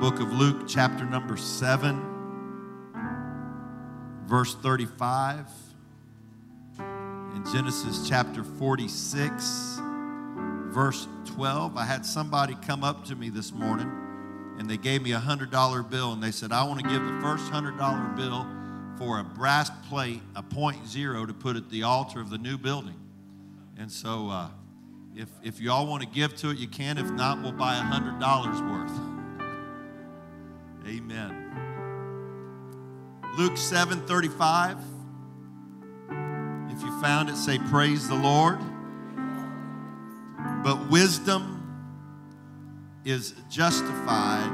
book of Luke, chapter number 7, verse 35, in Genesis chapter 46, verse 12. I had somebody come up to me this morning and they gave me a $100 bill and they said, I want to give the first $100 bill for a brass plate, a point zero, to put at the altar of the new building. And so, uh, if, if you all want to give to it, you can. If not, we'll buy a $100 worth. Amen. Luke 7 35. If you found it, say, Praise the Lord. But wisdom is justified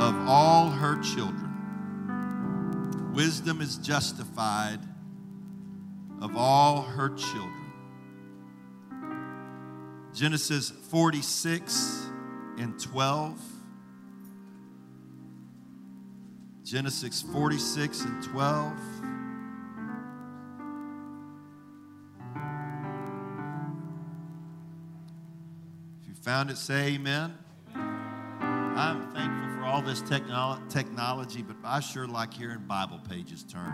of all her children. Wisdom is justified of all her children. Genesis 46 and 12. Genesis 46 and 12. If you found it, say amen. I'm thankful for all this technolo- technology, but I sure like hearing Bible pages turn.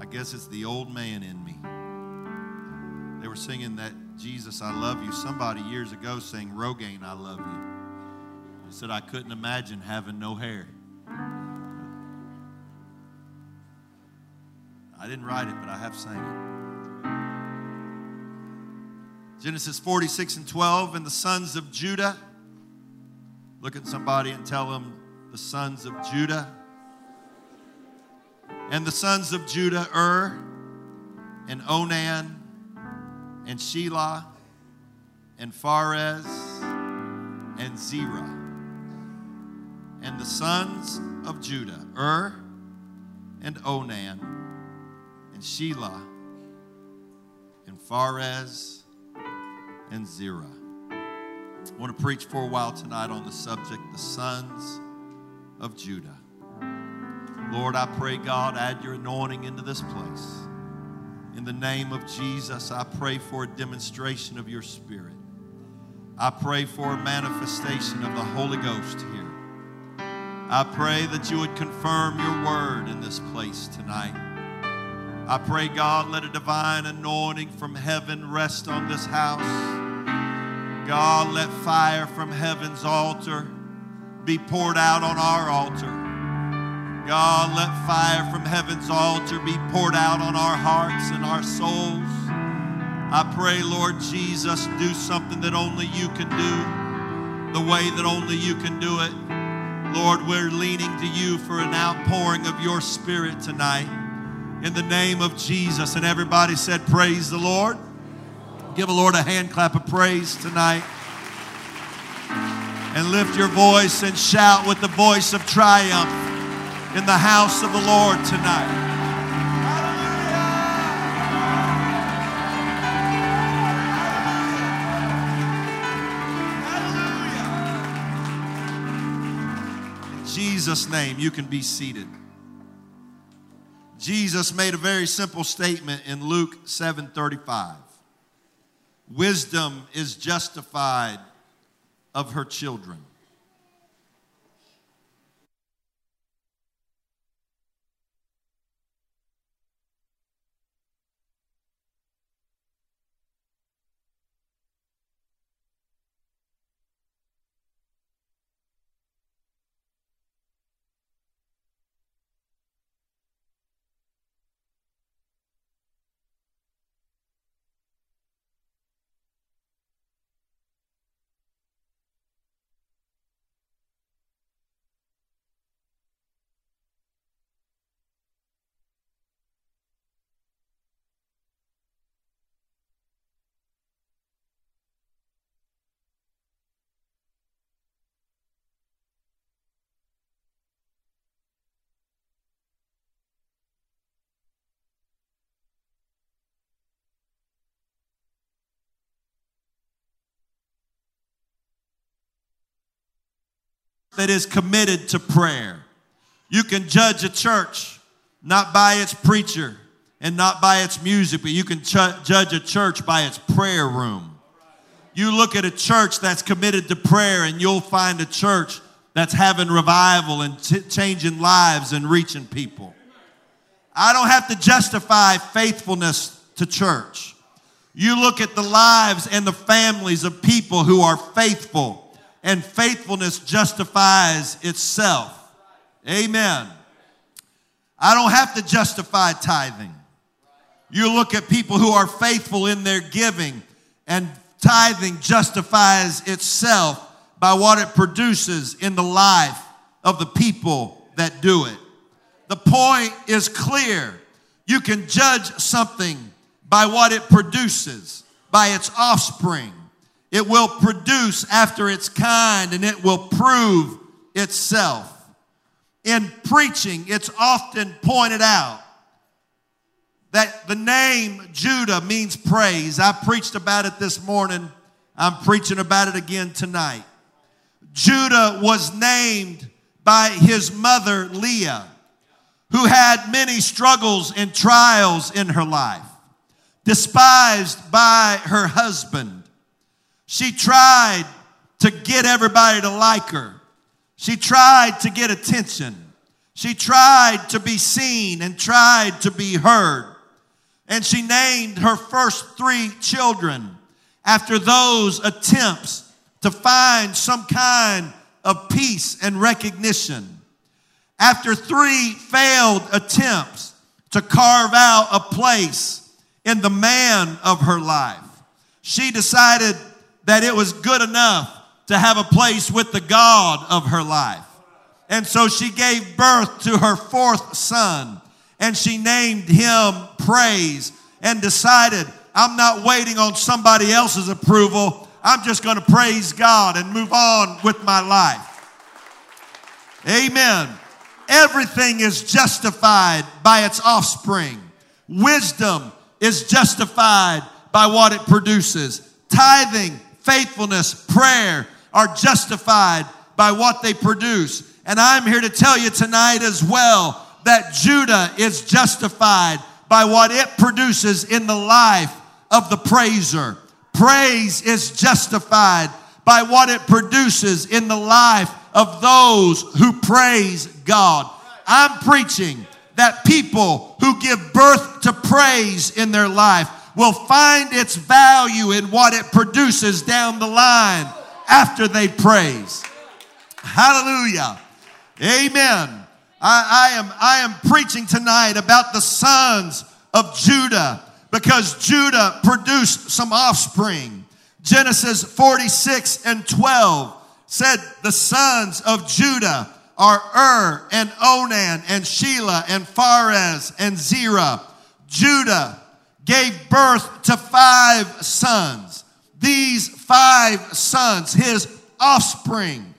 I guess it's the old man in me. They were singing that Jesus, I love you. Somebody years ago sang Rogaine, I love you. He said, I couldn't imagine having no hair. I didn't write it, but I have sang it. Genesis 46 and 12, and the sons of Judah. Look at somebody and tell them, the sons of Judah. And the sons of Judah, Ur, and Onan, and Shelah, and Pharez, and Zerah. And the sons of Judah, Ur, and Onan, and and Pharez, and Zerah. I want to preach for a while tonight on the subject, the sons of Judah. Lord, I pray, God, add your anointing into this place. In the name of Jesus, I pray for a demonstration of your Spirit. I pray for a manifestation of the Holy Ghost here. I pray that you would confirm your word in this place tonight. I pray, God, let a divine anointing from heaven rest on this house. God, let fire from heaven's altar be poured out on our altar. God, let fire from heaven's altar be poured out on our hearts and our souls. I pray, Lord Jesus, do something that only you can do, the way that only you can do it. Lord, we're leaning to you for an outpouring of your spirit tonight. In the name of Jesus. And everybody said, Praise the Lord. Give the Lord a hand clap of praise tonight. And lift your voice and shout with the voice of triumph in the house of the Lord tonight. In Jesus' name, you can be seated. Jesus made a very simple statement in Luke 7:35. Wisdom is justified of her children. That is committed to prayer. You can judge a church not by its preacher and not by its music, but you can ch- judge a church by its prayer room. You look at a church that's committed to prayer, and you'll find a church that's having revival and t- changing lives and reaching people. I don't have to justify faithfulness to church. You look at the lives and the families of people who are faithful, and faithfulness justifies itself. Amen. I don't have to justify tithing. You look at people who are faithful in their giving, and tithing justifies itself by what it produces in the life of the people that do it. The point is clear. You can judge something by what it produces, by its offspring. It will produce after its kind and it will prove itself. In preaching, it's often pointed out that the name Judah means praise. I preached about it this morning. I'm preaching about it again tonight. Judah was named by his mother Leah, who had many struggles and trials in her life. Despised by her husband, she tried to get everybody to like her. She tried to get attention. She tried to be seen and tried to be heard. And she named her first three children after those attempts to find some kind of peace and recognition. After three failed attempts to carve out a place in the man of her life, she decided that it was good enough to have a place with the God of her life. And so she gave birth to her fourth son and she named him Praise and decided, I'm not waiting on somebody else's approval. I'm just going to praise God and move on with my life. Amen. Everything is justified by its offspring. Wisdom is justified by what it produces. Tithing, faithfulness, prayer are justified by what they produce. And I'm here to tell you tonight as well that Judah is justified by what it produces in the life of the praiser. Praise is justified by what it produces in the life of those who praise God. I'm preaching that people who give birth to praise in their life will find its value in what it produces down the line after they praise. Hallelujah. Amen. I, I, am, I am preaching tonight about the sons of Judah because Judah produced some offspring. Genesis 46 and 12 said the sons of Judah are Ur and Onan and Shelah and Pharez and Zerah. Judah gave birth to five sons. These five sons, his offspring,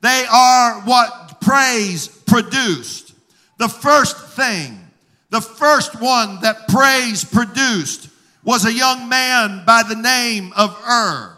they are what praise produced. The first thing the first one that praise produced was a young man by the name of Ur.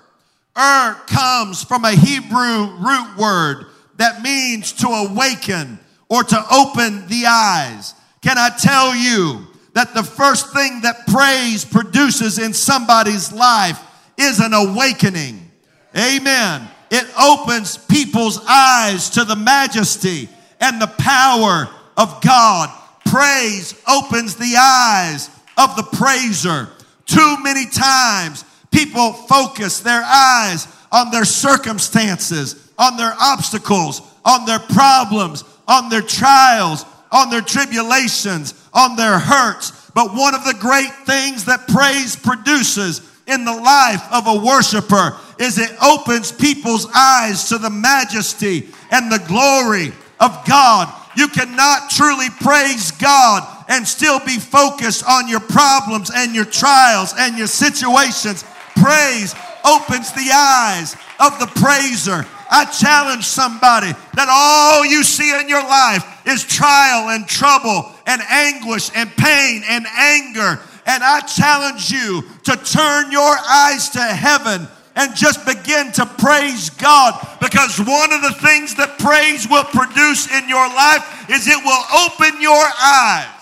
Ur comes from a Hebrew root word that means to awaken or to open the eyes. Can I tell you that the first thing that praise produces in somebody's life is an awakening? Amen. It opens people's eyes to the majesty and the power of God praise opens the eyes of the praiser. Too many times, people focus their eyes on their circumstances, on their obstacles, on their problems, on their trials, on their tribulations, on their hurts. But one of the great things that praise produces in the life of a worshiper is it opens people's eyes to the majesty and the glory of God you cannot truly praise God and still be focused on your problems and your trials and your situations. Praise opens the eyes of the praiser. I challenge somebody that all you see in your life is trial and trouble and anguish and pain and anger. And I challenge you to turn your eyes to heaven and just begin to praise God because one of the things that praise will produce in your life is it will open your eyes.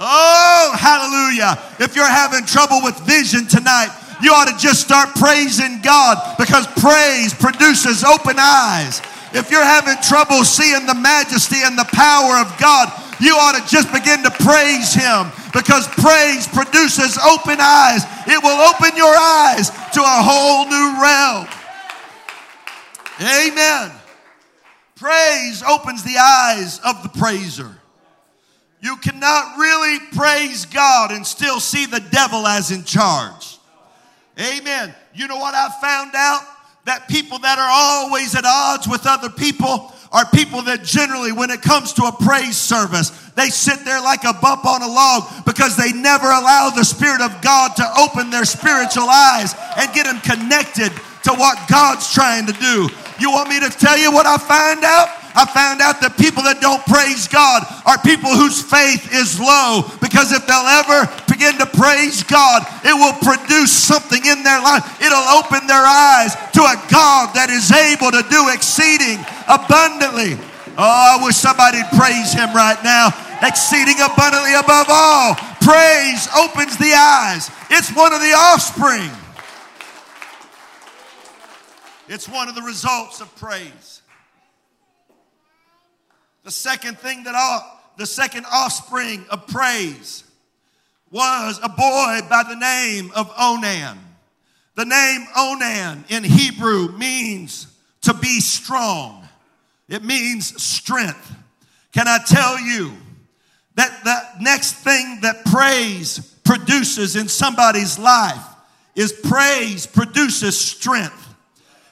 Oh, hallelujah. If you're having trouble with vision tonight, you ought to just start praising God because praise produces open eyes. If you're having trouble seeing the majesty and the power of God, you ought to just begin to praise Him because praise produces open eyes. It will open your eyes to a whole new realm. Amen. Praise opens the eyes of the praiser. You cannot really praise God and still see the devil as in charge. Amen. You know what I found out? That people that are always at odds with other people are people that generally, when it comes to a praise service, they sit there like a bump on a log because they never allow the Spirit of God to open their spiritual eyes and get them connected to what God's trying to do. You want me to tell you what I find out? I found out that people that don't praise God are people whose faith is low because if they'll ever begin to praise God, it will produce something in their life. It'll open their eyes to a God that is able to do exceeding abundantly. Oh, I wish somebody'd praise him right now. Exceeding abundantly above all. Praise opens the eyes. It's one of the offspring. It's one of the results of praise. The second thing that all, the second offspring of praise was a boy by the name of Onan. The name Onan in Hebrew means to be strong. It means strength. Can I tell you that the next thing that praise produces in somebody's life is praise produces strength.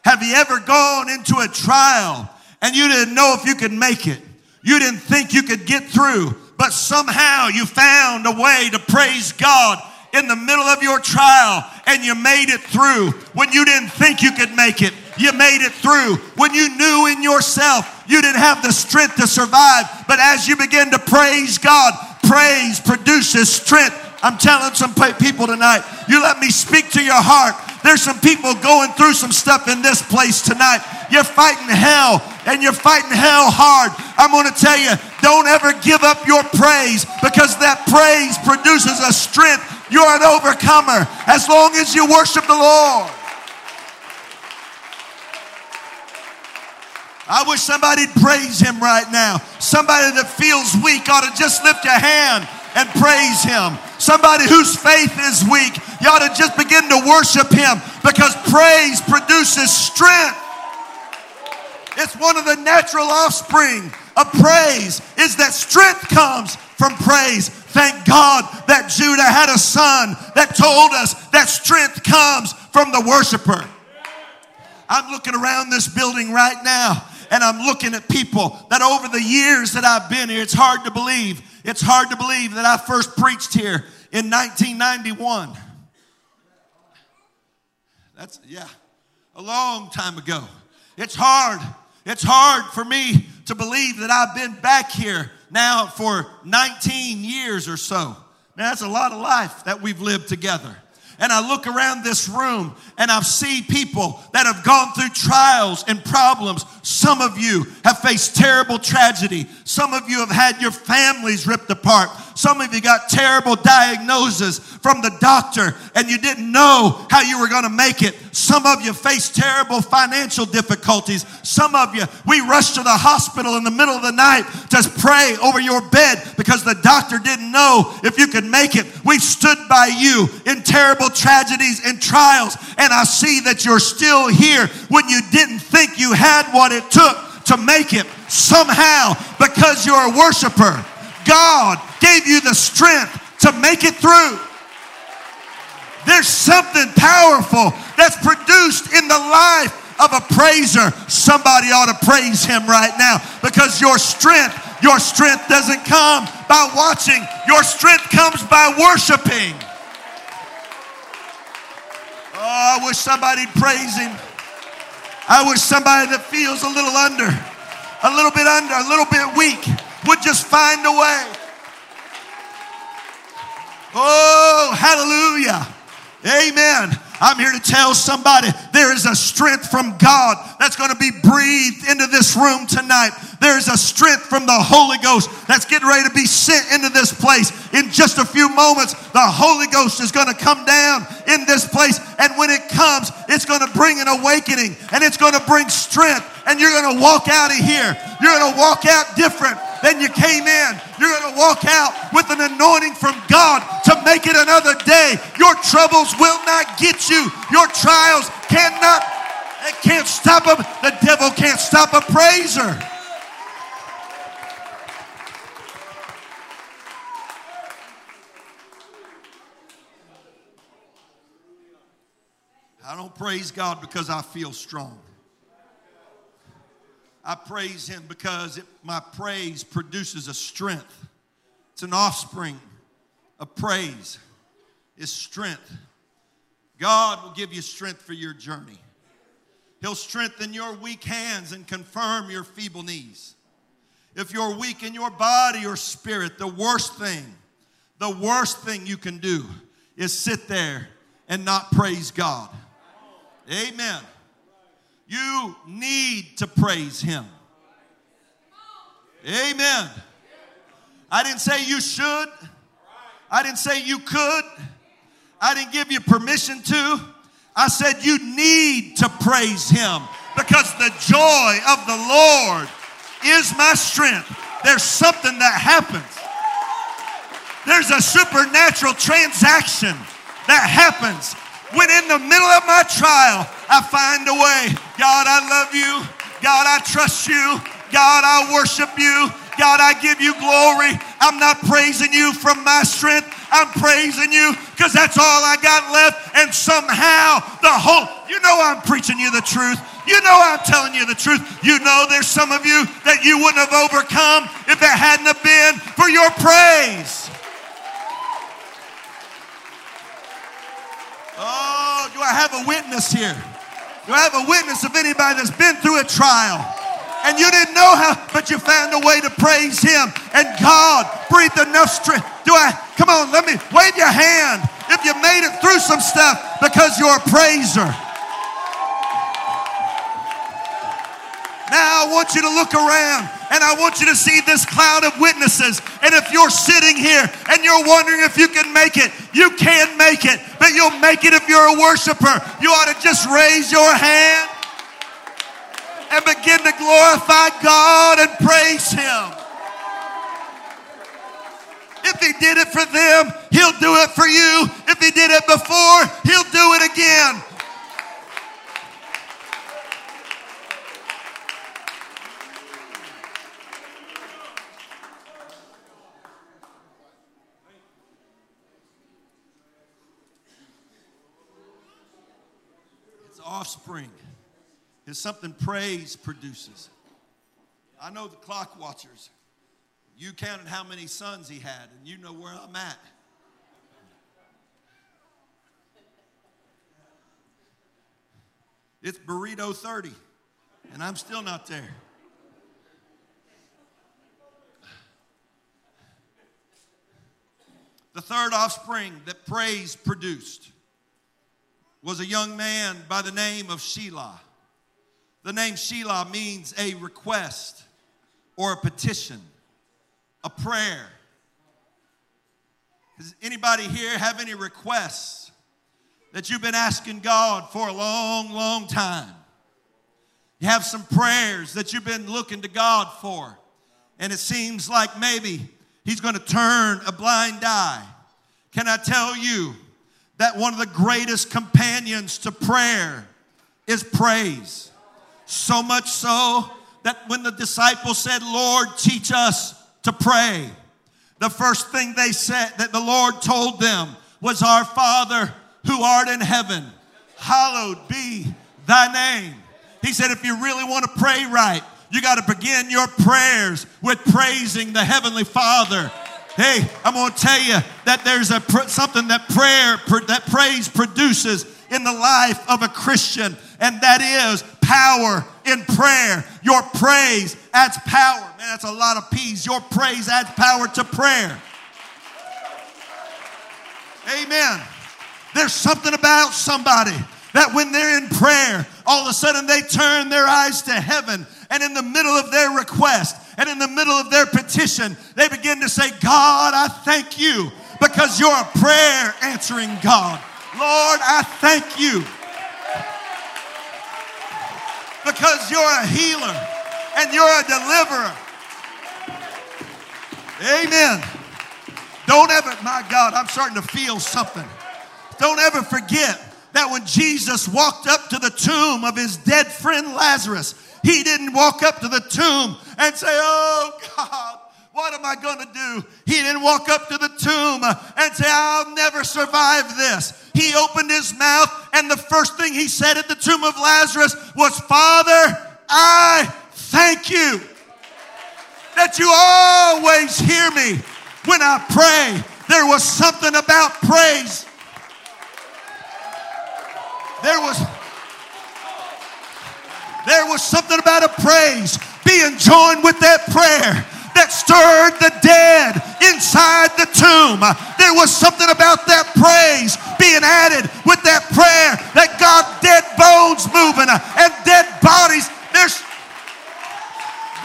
Have you ever gone into a trial and you didn't know if you could make it? You didn't think you could get through, but somehow you found a way to praise God in the middle of your trial and you made it through when you didn't think you could make it. You made it through when you knew in yourself you didn't have the strength to survive. But as you begin to praise God, praise produces strength. I'm telling some people tonight, you let me speak to your heart. There's some people going through some stuff in this place tonight. You're fighting hell and you're fighting hell hard. I'm going to tell you, don't ever give up your praise because that praise produces a strength. You're an overcomer as long as you worship the Lord. I wish somebody'd praise him right now. Somebody that feels weak ought to just lift your hand and praise him. Somebody whose faith is weak, you ought to just begin to worship him because praise produces strength. It's one of the natural offspring of praise is that strength comes from praise. Thank God that Judah had a son that told us that strength comes from the worshiper. I'm looking around this building right now and I'm looking at people that over the years that I've been here, it's hard to believe. It's hard to believe that I first preached here in 1991. That's, yeah, a long time ago. It's hard. It's hard for me to believe that I've been back here now for 19 years or so. Now, that's a lot of life that we've lived together and I look around this room and I see people that have gone through trials and problems. Some of you have faced terrible tragedy. Some of you have had your families ripped apart. Some of you got terrible diagnoses from the doctor and you didn't know how you were going to make it. Some of you faced terrible financial difficulties. Some of you, we rushed to the hospital in the middle of the night to pray over your bed because the doctor didn't know if you could make it. We stood by you in terrible tragedies and trials, and I see that you're still here when you didn't think you had what it took to make it. Somehow, because you're a worshiper, God gave you the strength to make it through. There's something powerful that's produced in the life of a praiser. Somebody ought to praise him right now because your strength, your strength doesn't come by watching, your strength comes by worshiping. Oh, I wish somebody'd praise him. I wish somebody that feels a little under, a little bit under, a little bit weak would just find a way. Oh, hallelujah. Amen. I'm here to tell somebody there is a strength from God that's going to be breathed into this room tonight. There's a strength from the Holy Ghost that's getting ready to be sent into this place. In just a few moments, the Holy Ghost is going to come down in this place. And when it comes, it's going to bring an awakening and it's going to bring strength. And you're going to walk out of here. You're going to walk out different than you came in. You're going to walk out with an anointing from God to make it another day. Your troubles will not get you. Your trials cannot, it can't stop them. The devil can't stop a praiser. I don't praise God because I feel strong. I praise Him because it, my praise produces a strength. It's an offspring of praise, is strength. God will give you strength for your journey. He'll strengthen your weak hands and confirm your feeble knees. If you're weak in your body or spirit, the worst thing, the worst thing you can do is sit there and not praise God. Amen. You need to praise Him. Amen. I didn't say you should. I didn't say you could. I didn't give you permission to. I said you need to praise Him because the joy of the Lord is my strength. There's something that happens. There's a supernatural transaction that happens when in the middle of my trial, I find a way. God, I love you. God, I trust you. God, I worship you. God, I give you glory. I'm not praising you from my strength. I'm praising you because that's all I got left. And somehow the whole, you know, I'm preaching you the truth. You know, I'm telling you the truth. You know, there's some of you that you wouldn't have overcome if it hadn't have been for your praise. Oh, do I have a witness here? Do I have a witness of anybody that's been through a trial? And you didn't know how, but you found a way to praise Him. And God breathed enough strength. Do I? Come on, let me wave your hand if you made it through some stuff because you're a praiser. Now I want you to look around and I want you to see this cloud of witnesses. And if you're sitting here and you're wondering if you can make it, you can make it, but you'll make it if you're a worshiper. You ought to just raise your hand and begin to glorify God and praise Him. If He did it for them, He'll do it for you. If He did it before, He'll do it again. Offspring is something praise produces. I know the clock watchers. You counted how many sons he had, and you know where I'm at. It's burrito 30, and I'm still not there. The third offspring that praise produced was a young man by the name of Shelah. The name Shelah means a request or a petition, a prayer. Does anybody here have any requests that you've been asking God for a long, long time? You have some prayers that you've been looking to God for, and it seems like maybe He's going to turn a blind eye. Can I tell you? That one of the greatest companions to prayer is praise. So much so that when the disciples said, Lord, teach us to pray, the first thing they said that the Lord told them was, Our Father who art in heaven, hallowed be thy name. He said, If you really want to pray right, you got to begin your prayers with praising the Heavenly Father Hey, I'm going to tell you that there's a something that prayer that praise produces in the life of a Christian, and that is power in prayer. Your praise adds power. Man, that's a lot of P's. Your praise adds power to prayer. Amen. There's something about somebody that when they're in prayer, all of a sudden they turn their eyes to heaven and in the middle of their request, And in the middle of their petition, they begin to say, God, I thank you because you're a prayer answering God. Lord, I thank you because you're a healer and you're a deliverer. Amen. Don't ever, my God, I'm starting to feel something. Don't ever forget that when Jesus walked up to the tomb of his dead friend Lazarus, he didn't walk up to the tomb and say, Oh God, what am I going to do? He didn't walk up to the tomb and say, I'll never survive this. He opened his mouth, and the first thing he said at the tomb of Lazarus was, Father, I thank you that you always hear me when I pray. There was something about praise. There was there was something about a praise being joined with that prayer that stirred the dead inside the tomb. There was something about that praise being added with that prayer that got dead bones moving and dead bodies. There's,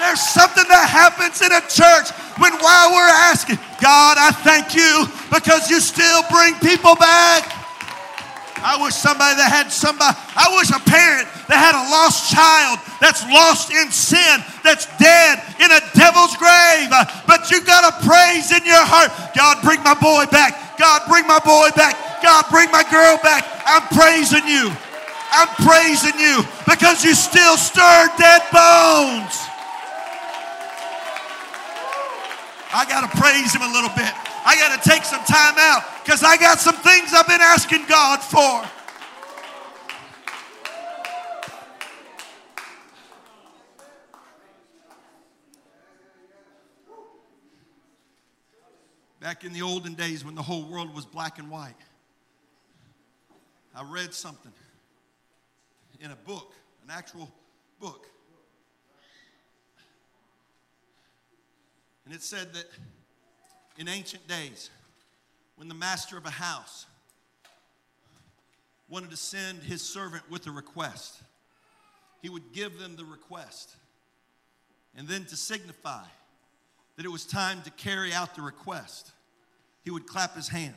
there's something that happens in a church when while we're asking, God, I thank you because you still bring people back. I wish somebody that had somebody, I wish a parent that had a lost child that's lost in sin, that's dead in a devil's grave. But you got a praise in your heart. God, bring my boy back. God, bring my boy back. God, bring my girl back. I'm praising you. I'm praising you because you still stir dead bones. I got to praise him a little bit. I got to take some time out because I got some things I've been asking God for. Back in the olden days when the whole world was black and white, I read something in a book, an actual book. And it said that in ancient days, when the master of a house wanted to send his servant with a request, he would give them the request. And then to signify that it was time to carry out the request, he would clap his hand.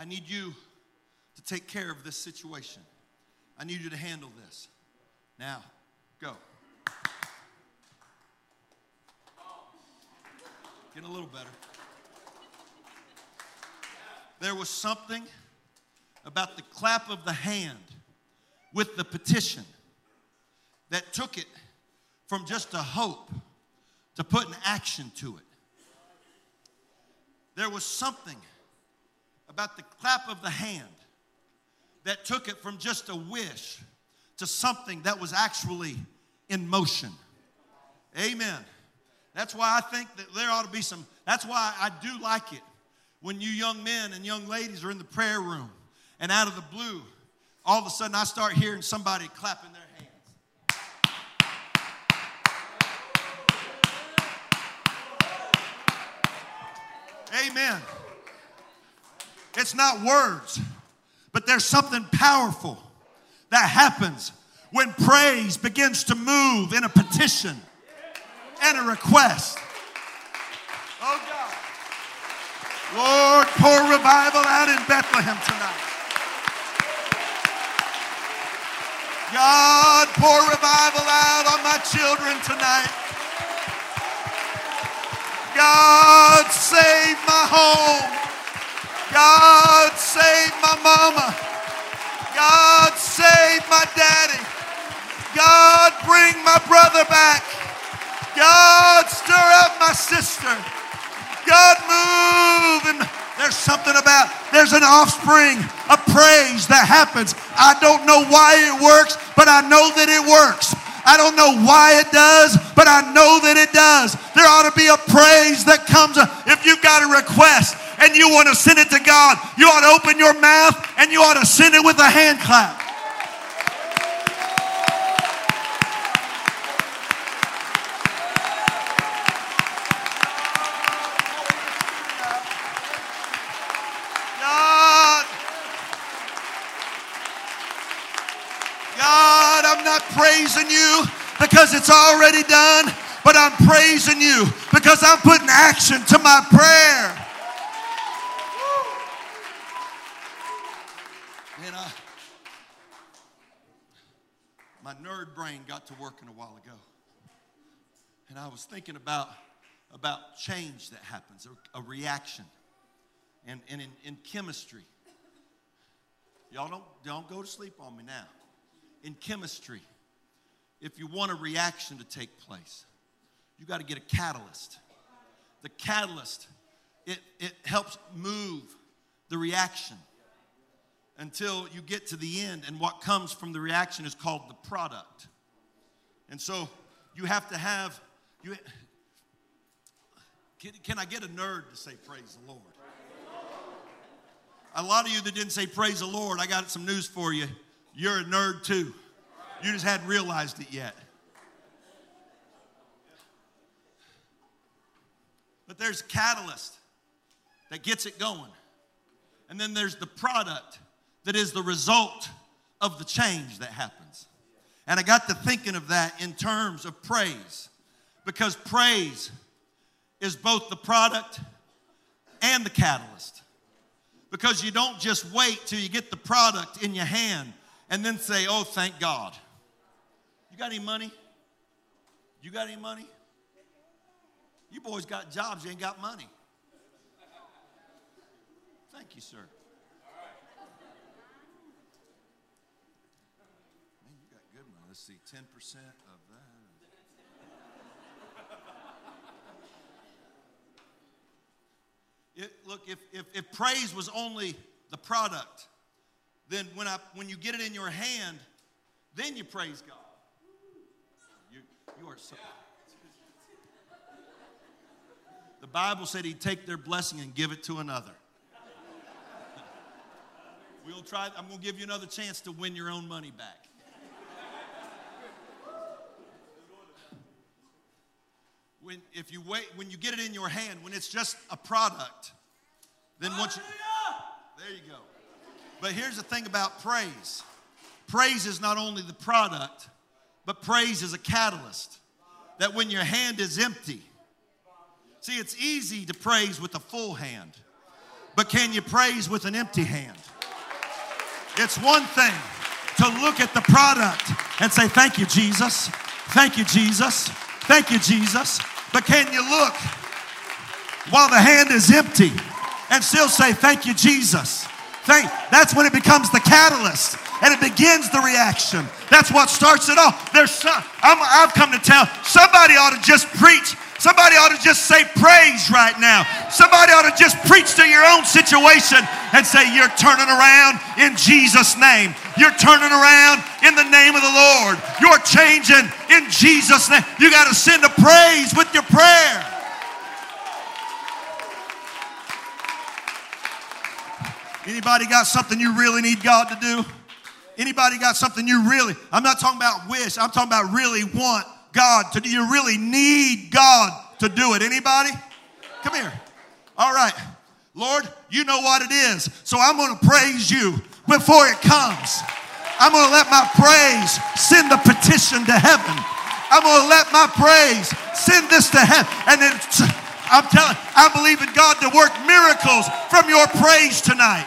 I need you to take care of this situation. I need you to handle this. Now, go. Getting a little better. There was something about the clap of the hand with the petition that took it from just a hope to put an action to it. There was something about the clap of the hand that took it from just a wish to something that was actually in motion. Amen. That's why I think that there ought to be some, that's why I do like it when you young men and young ladies are in the prayer room and out of the blue, all of a sudden I start hearing somebody clapping their hands. Amen. It's not words. But there's something powerful that happens when praise begins to move in a petition and a request. Oh God. Lord, pour revival out in Bethlehem tonight. God, pour revival out on my children tonight. God, save my home. God save mama. God save my daddy. God bring my brother back. God stir up my sister. God move and there's something about there's an offspring of praise that happens. I don't know why it works, but I know that it works. I don't know why it does, but I know that it does. There ought to be a praise that comes if you've got a request and you want to send it to God, you ought to open your mouth and you ought to send it with a hand clap. God, I'm not praising you because it's already done, but I'm praising you because I'm putting action to my prayer. Nerd brain got to working a while ago. And I was thinking about, about change that happens, a, a reaction. And, and in, in chemistry, y'all don't, don't go to sleep on me now. In chemistry, if you want a reaction to take place, you got to get a catalyst. The catalyst, it, it helps move the reaction until you get to the end. And what comes from the reaction is called the product. And so you have to have you, can, can I get a nerd to say praise the Lord? A lot of you that didn't say praise the Lord, I got some news for you. You're a nerd too. You just hadn't realized it yet. But there's catalyst that gets it going. And then there's the product that is the result of the change that happens. And I got to thinking of that in terms of praise because praise is both the product and the catalyst. Because you don't just wait till you get the product in your hand and then say, oh, thank God. You got any money? You got any money? You boys got jobs, you ain't got money. Thank you, sir. Man, you got good money. Let's see, 10% of that. It, look, if, if, if praise was only the product, then when, I, when you get it in your hand, then you praise God. You, you are so. The Bible said he'd take their blessing and give it to another. we'll try, I'm going to give you another chance to win your own money back. When if you wait when you get it in your hand when it's just a product then once you there you go. But here's the thing about praise. Praise is not only the product but praise is a catalyst. That when your hand is empty see it's easy to praise with a full hand but can you praise with an empty hand? It's one thing to look at the product and say thank you jesus. Thank you jesus. Thank you jesus but can you look while the hand is empty and still say, Thank you, Jesus? Thank, that's when it becomes the catalyst and it begins the reaction. That's what starts it off. There's some, i have come to tell somebody ought to just preach. Somebody ought to just say praise right now. Somebody ought to just preach to your own situation and say, You're turning around in Jesus' name. You're turning around in the name of the Lord. You're changing in Jesus' name. You got to send a praise with your prayer. Anybody got something you really need God to do? Anybody got something you really, I'm not talking about wish, I'm talking about really want God to do. You really need God to do it. Anybody? Come here. All right. Lord, you know what it is. So I'm going to praise you before it comes. I'm going to let my praise send the petition to heaven. I'm going to let my praise send this to heaven. And I'm telling, I believe in God to work miracles from your praise tonight.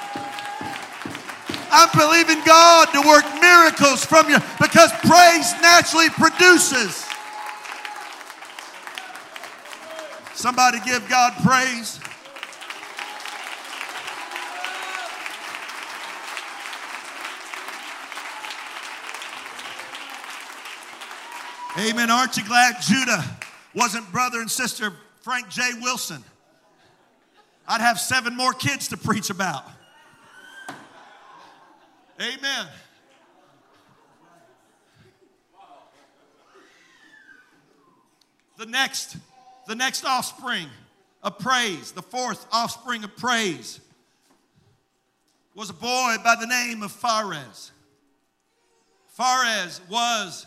I believe in God to work miracles from you because praise naturally produces. Somebody give God praise. Amen. Aren't you glad Judah wasn't brother and sister Frank J. Wilson? I'd have seven more kids to preach about. Amen. The next, the next offspring of praise, the fourth offspring of praise, was a boy by the name of Phares. Phares was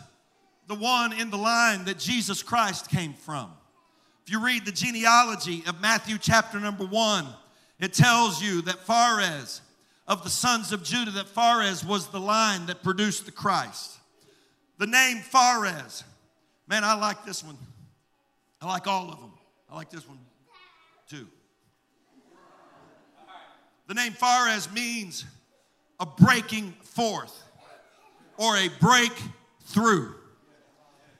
the one in the line that Jesus Christ came from. If you read the genealogy of Matthew chapter number one, it tells you that Phares, of the sons of Judah, that Phares was the line that produced the Christ. The name Phares. Man, I like this one. I like all of them. I like this one too. The name Phares means a breaking forth or a breakthrough.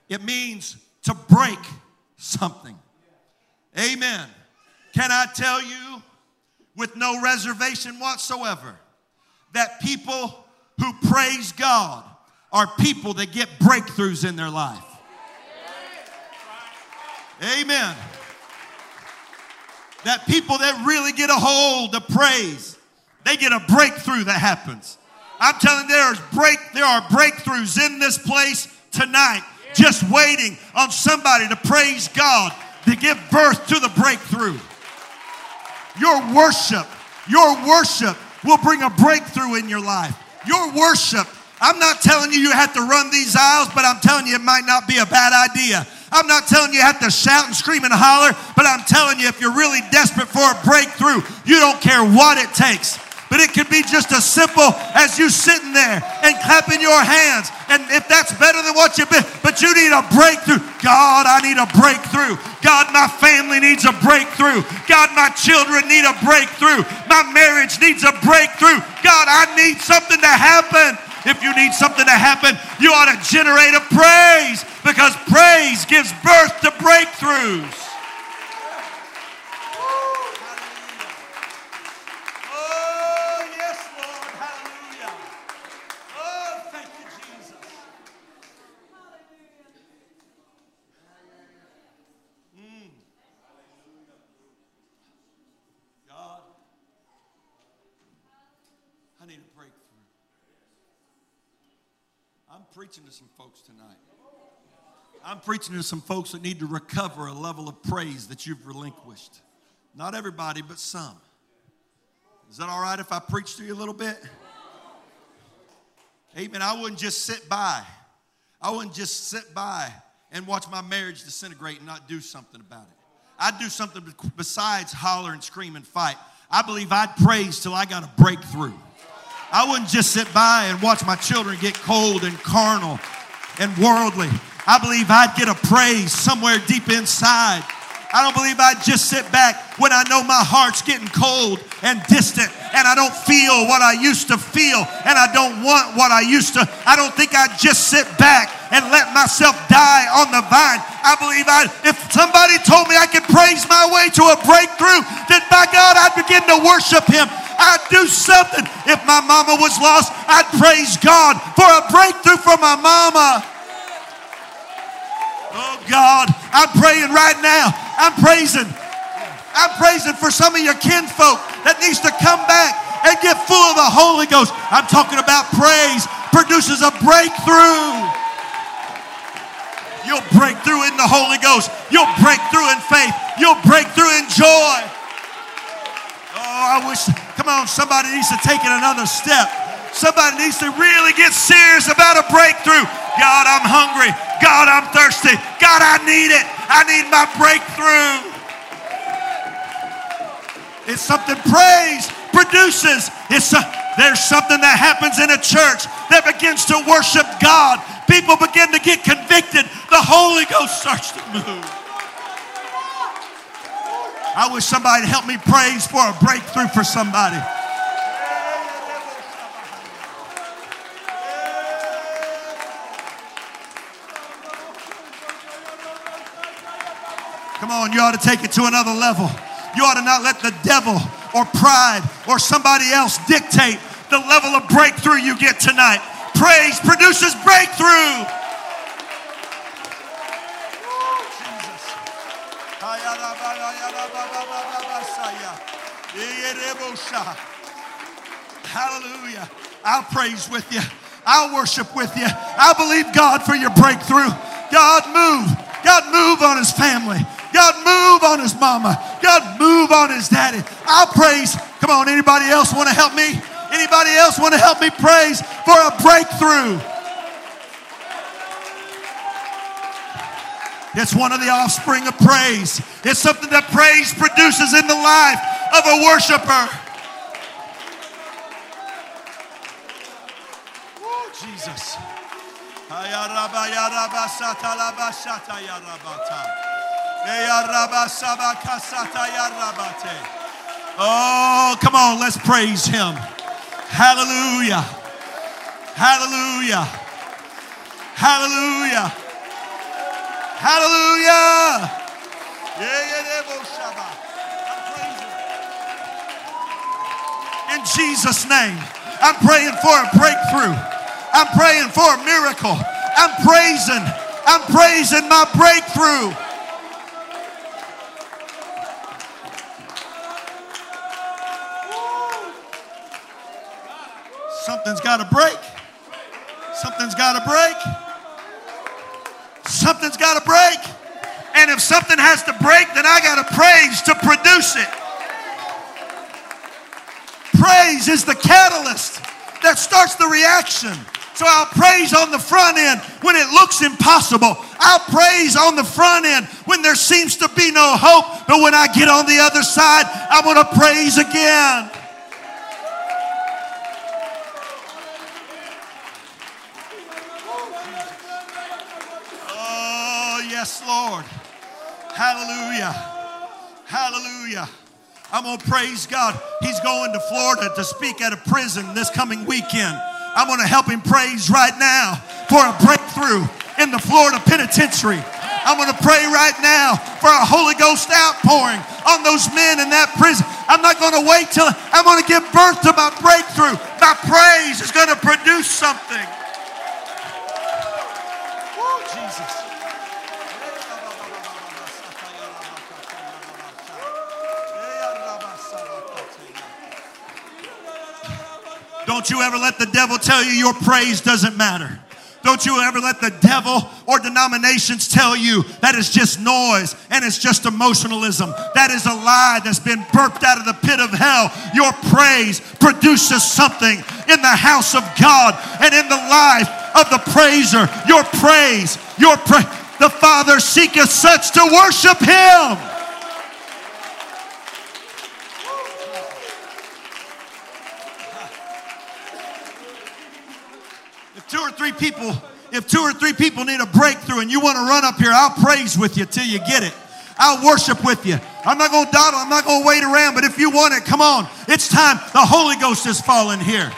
It means to break something. Amen. Can I tell you with no reservation whatsoever that people who praise God are people that get breakthroughs in their life? Amen. That people that really get a hold of praise, they get a breakthrough that happens. I'm telling you, there's break, there are breakthroughs in this place tonight, just waiting on somebody to praise God to give birth to the breakthrough. Your worship, your worship will bring a breakthrough in your life. Your worship, I'm not telling you you have to run these aisles, but I'm telling you it might not be a bad idea. I'm not telling you you have to shout and scream and holler, but I'm telling you if you're really desperate for a breakthrough, you don't care what it takes. But it could be just as simple as you sitting there and clapping your hands. And if that's better than what you've been, but you need a breakthrough. God, I need a breakthrough. God, my family needs a breakthrough. God, my children need a breakthrough. My marriage needs a breakthrough. God, I need something to happen. If you need something to happen, you ought to generate a praise because praise gives birth to breakthroughs. Oh, yes, Lord. Hallelujah. Oh, thank you, Jesus. Mm. God, I need a breakthrough. I'm preaching to some folks tonight. I'm preaching to some folks that need to recover a level of praise that you've relinquished. Not everybody, but some. Is that all right if I preach to you a little bit? Amen. I wouldn't just sit by. I wouldn't just sit by and watch my marriage disintegrate and not do something about it. I'd do something besides holler and scream and fight. I believe I'd praise till I got a breakthrough. I wouldn't just sit by and watch my children get cold and carnal and worldly. I believe I'd get a praise somewhere deep inside. I don't believe I'd just sit back when I know my heart's getting cold and distant and I don't feel what I used to feel and I don't want what I used to. I don't think I'd just sit back and let myself die on the vine. I believe I if somebody told me I could praise my way to a breakthrough, then by God I'd begin to worship him. I'd do something. If my mama was lost, I'd praise God for a breakthrough for my mama. Oh God, I'm praying right now. I'm praising. I'm praising for some of your kinfolk that needs to come back and get full of the Holy Ghost. I'm talking about praise produces a breakthrough. You'll break through in the Holy Ghost. You'll break through in faith. You'll break through in joy. Oh, I wish, come on, somebody needs to take it another step. Somebody needs to really get serious about a breakthrough. God, I'm hungry. God, I'm thirsty. God, I need it. I need my breakthrough. It's something praise produces. It's a, there's something that happens in a church that begins to worship God. People begin to get convicted. The Holy Ghost starts to move. I wish somebody help me praise for a breakthrough for somebody. Come on, you ought to take it to another level. You ought to not let the devil or pride or somebody else dictate the level of breakthrough you get tonight. Praise produces breakthrough. Hallelujah. I'll praise with you. I'll worship with you. I believe God for your breakthrough. God, move. God, move on his family. God, move on his mama. God, move on his daddy. I'll praise. Come on, anybody else want to help me? Anybody else want to help me praise for a breakthrough? It's one of the offspring of praise. It's something that praise produces in the life of a worshiper. Woo, Jesus. Oh, come on, let's praise him. Hallelujah. Hallelujah. Hallelujah. Hallelujah. In Jesus' name, I'm praying for a breakthrough. I'm praying for a miracle. I'm praising. I'm praising my breakthrough. Something's got to break. Something's got to break. Something's got to break. And if something has to break, then I got to praise to produce it. Praise is the catalyst that starts the reaction. So I'll praise on the front end when it looks impossible. I'll praise on the front end when there seems to be no hope. But when I get on the other side, I'm going to praise again. Oh, yes, Lord. Hallelujah. Hallelujah. I'm going to praise God. He's going to Florida to speak at a prison this coming weekend. I'm going to help him praise right now for a breakthrough in the Florida penitentiary. I'm going to pray right now for a Holy Ghost outpouring on those men in that prison. I'm not going to wait till I'm going to give birth to my breakthrough. My praise is going to produce something. Oh, Jesus. Don't you ever let the devil tell you your praise doesn't matter. Don't you ever let the devil or denominations tell you that it's just noise and it's just emotionalism. That is a lie that's been burped out of the pit of hell. Your praise produces something in the house of God and in the life of the praiser. Your praise, your praise. The Father seeketh such to worship Him. If two or three people, if two or three people need a breakthrough and you want to run up here, I'll praise with you till you get it. I'll worship with you. I'm not going to dawdle. I'm not going to wait around. But if you want it, come on. It's time. The Holy Ghost is falling here.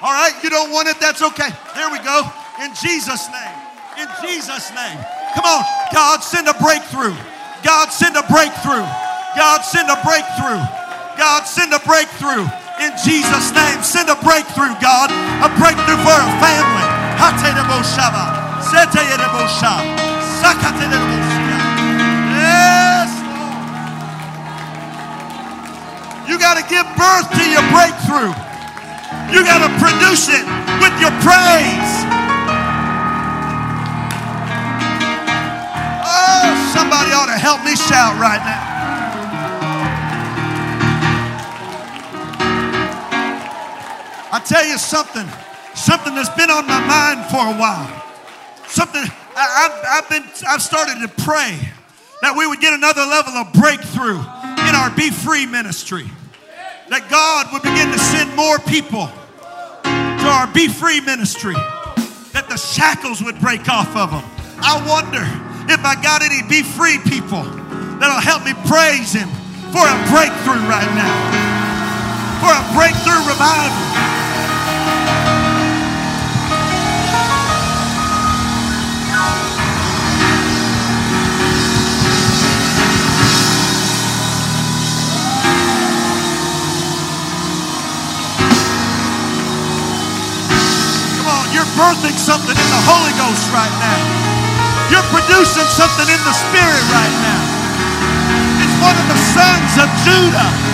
All right. You don't want it. That's okay. There we go. In Jesus' name. In Jesus' name. Come on. God, send a breakthrough. God, send a breakthrough. God, send a breakthrough. God, send a breakthrough. In Jesus' name, send a breakthrough, God. A breakthrough for a family. Yes, Lord. You got to give birth to your breakthrough. You got to produce it with your praise. Oh, somebody ought to help me shout right now. I tell you something, something that's been on my mind for a while. Something I, have I've been, I've started to pray that we would get another level of breakthrough in our Be Free ministry. That God would begin to send more people to our Be Free ministry. That the shackles would break off of them. I wonder if I got any Be Free people that'll help me praise Him for a breakthrough right now. For a breakthrough revival. Birthing something in the Holy Ghost right now. You're producing something in the Spirit right now. It's one of the sons of Judah.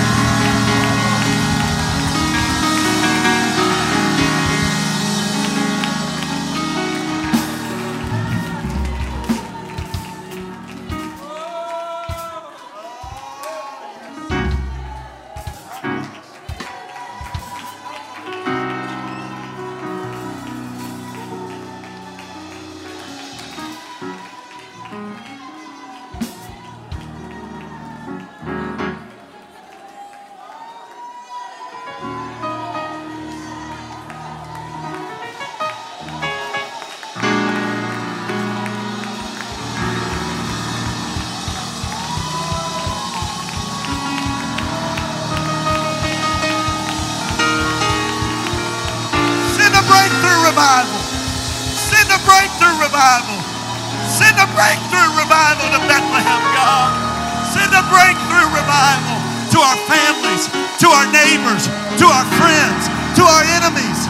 Our neighbors, to our friends, to our enemies.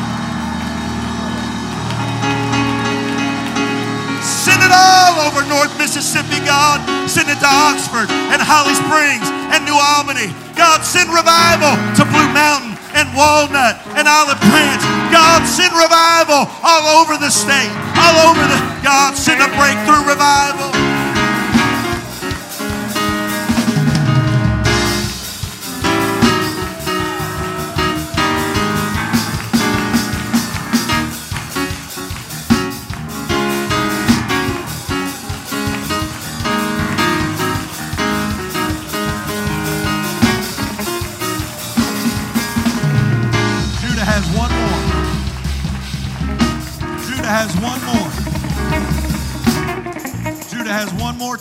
Send it all over North Mississippi, God. Send it to Oxford and Holly Springs and New Albany. God, send revival to Blue Mountain and Walnut and Olive Branch. God, send revival all over the state, all over the. God, send a breakthrough revival.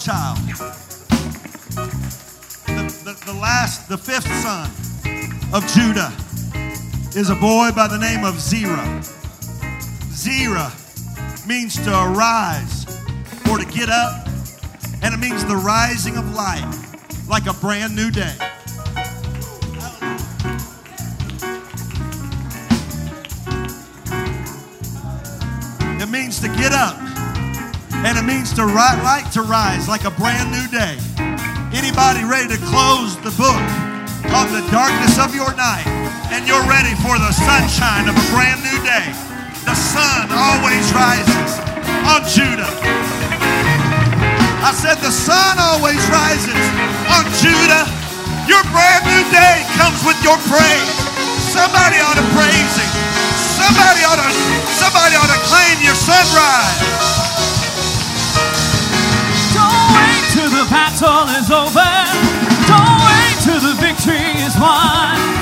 Child. The, the, the last, the fifth son of Judah is a boy by the name of Zerah. Zerah means to arise or to get up, and it means the rising of light, like a brand new day. It means to get up. And it means to ri- light to rise like a brand new day. Anybody ready to close the book of the darkness of your night and you're ready for the sunshine of a brand new day. The sun always rises on Judah. I said the sun always rises on Judah. Your brand new day comes with your praise. Somebody ought to praise him. Somebody ought to, somebody ought to claim your sunrise. Battle is over. Don't wait till the victory is won.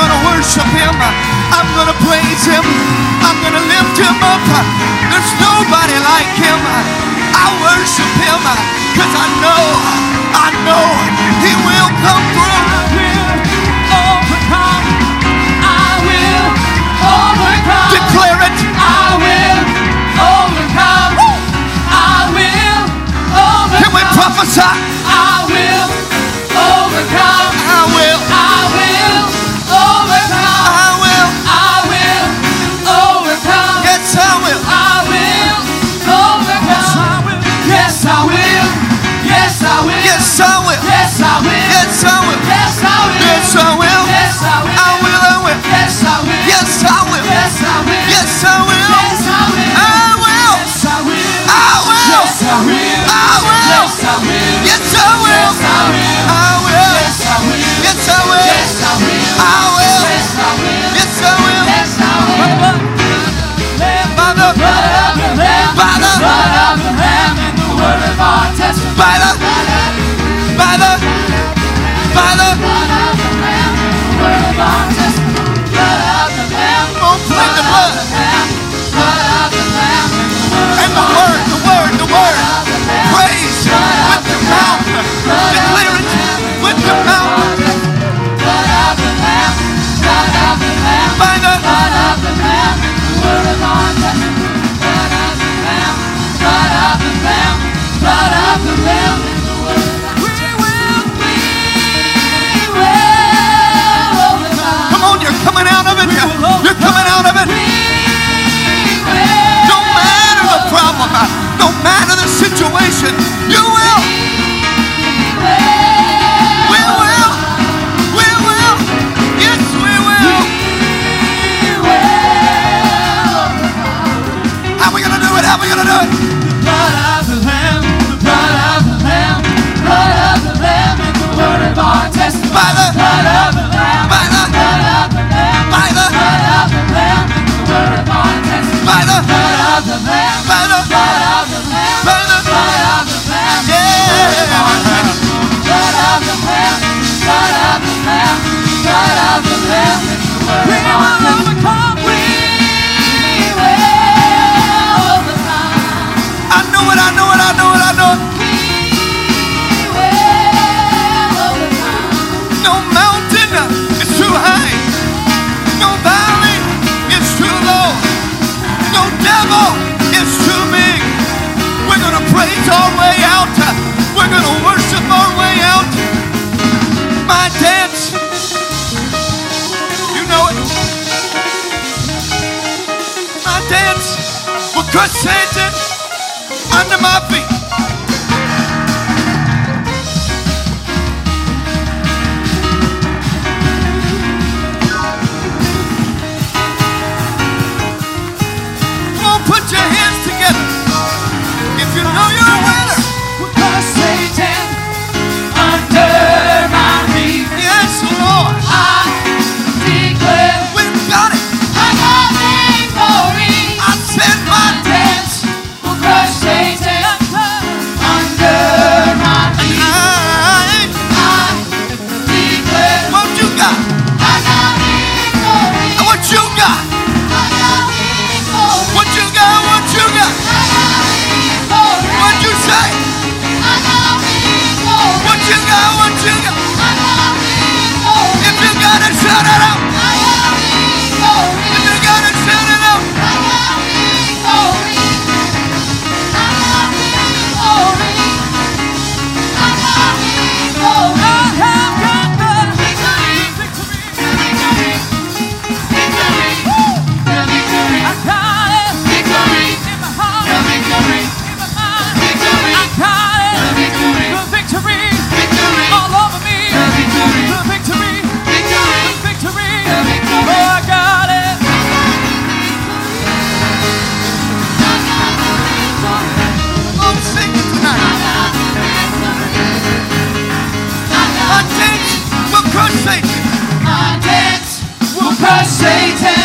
going to worship him. I'm going to praise him. I'm going to lift him up. There's nobody like him. I worship him because I know, I know he will come through. I will overcome. I will overcome. Declare it. I will overcome. I will overcome. Can we prophesy? I will overcome. I will. Yes, I will. Yes, I will. Yes, I will. Yes, I will. I will. I will. Yes, I will. Yes, I will. Yes, I will. Yes, I will. I will. Yes, I will. I will. Yes, I will. Yes, I will. Yes, I will. Satan. Our debts will crush Satan.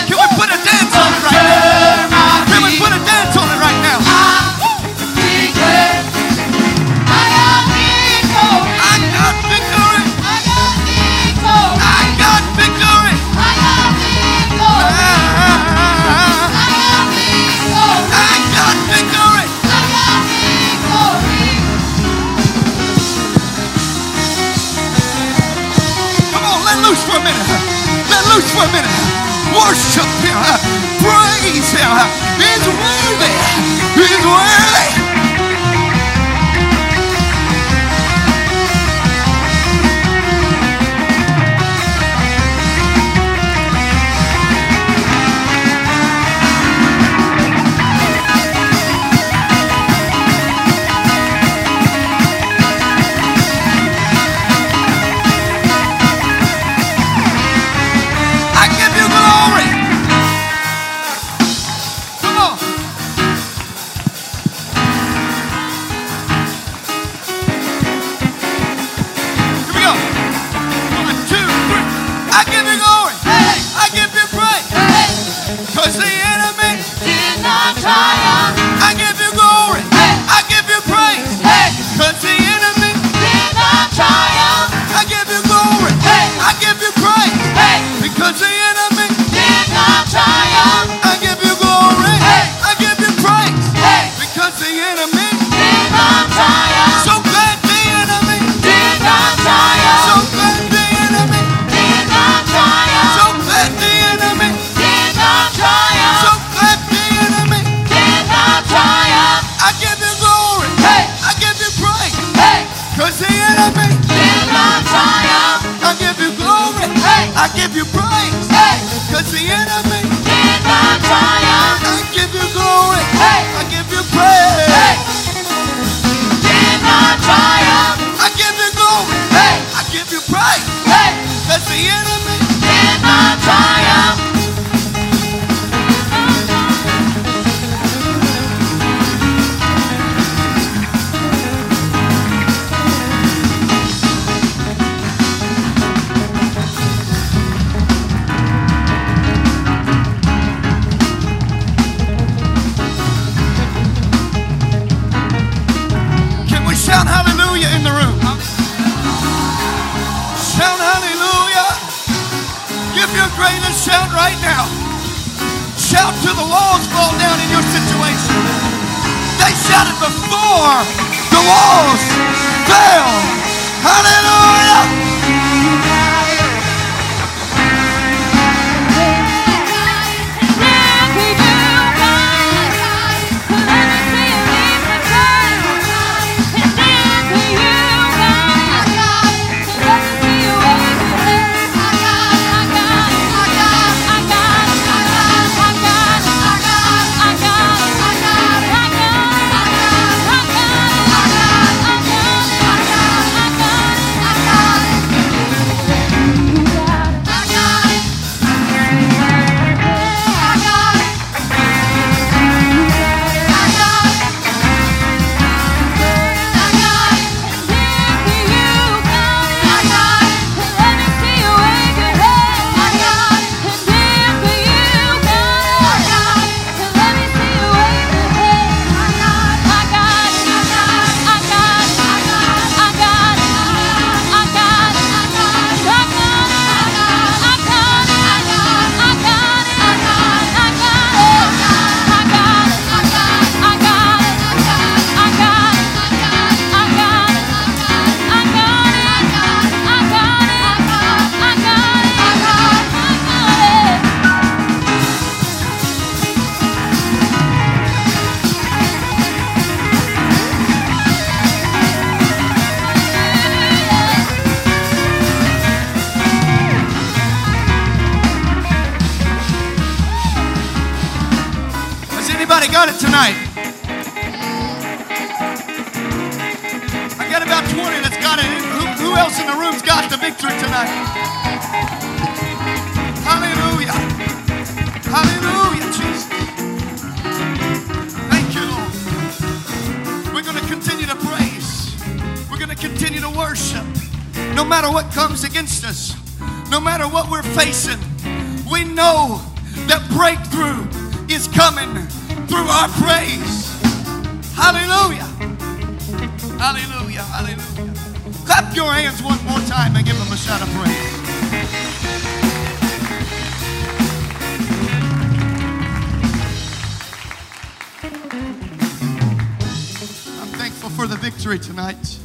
Thankful for the victory tonight.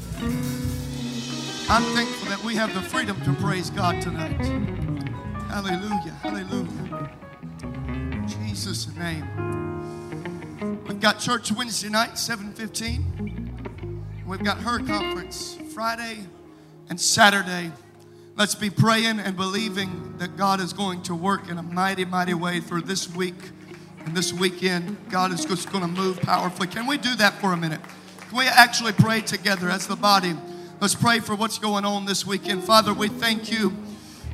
I'm thankful that we have the freedom to praise God tonight. Hallelujah. Hallelujah. In Jesus' name. We've got church Wednesday night, 7:15. We've got her conference Friday and Saturday. Let's be praying and believing that God is going to work in a mighty, mighty way through this week and this weekend. God is just going to move powerfully. Can we do that for a minute? We actually pray together as the body? Let's pray for what's going on this weekend. Father, we thank you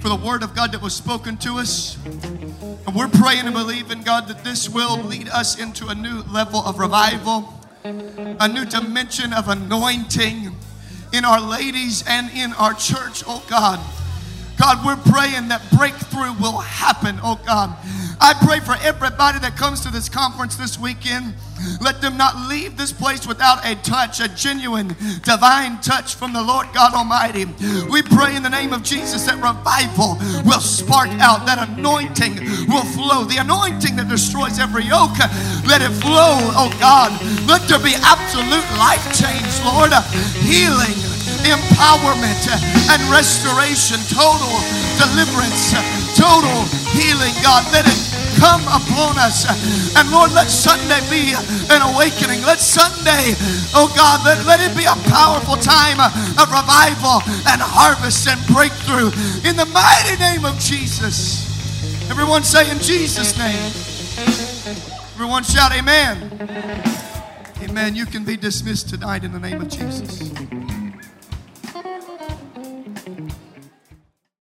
for the word of God that was spoken to us. And we're praying and believing, God, that this will lead us into a new level of revival, a new dimension of anointing in our ladies and in our church, oh God. God, we're praying that breakthrough will happen, oh God. I pray for everybody that comes to this conference this weekend. Let them not leave this place without a touch, a genuine divine touch from the Lord God Almighty. We pray in the name of Jesus that revival will spark out, that anointing will flow, the anointing that destroys every yoke. Let it flow, oh God. Let there be absolute life change, Lord. Healing, empowerment and restoration, total deliverance, total healing, God. Let it come upon us. And Lord, let Sunday be an awakening. Let Sunday, oh God, let, let it be a powerful time of revival and harvest and breakthrough in the mighty name of Jesus. Everyone say in Jesus' name. Everyone shout amen. Amen. You can be dismissed tonight in the name of Jesus.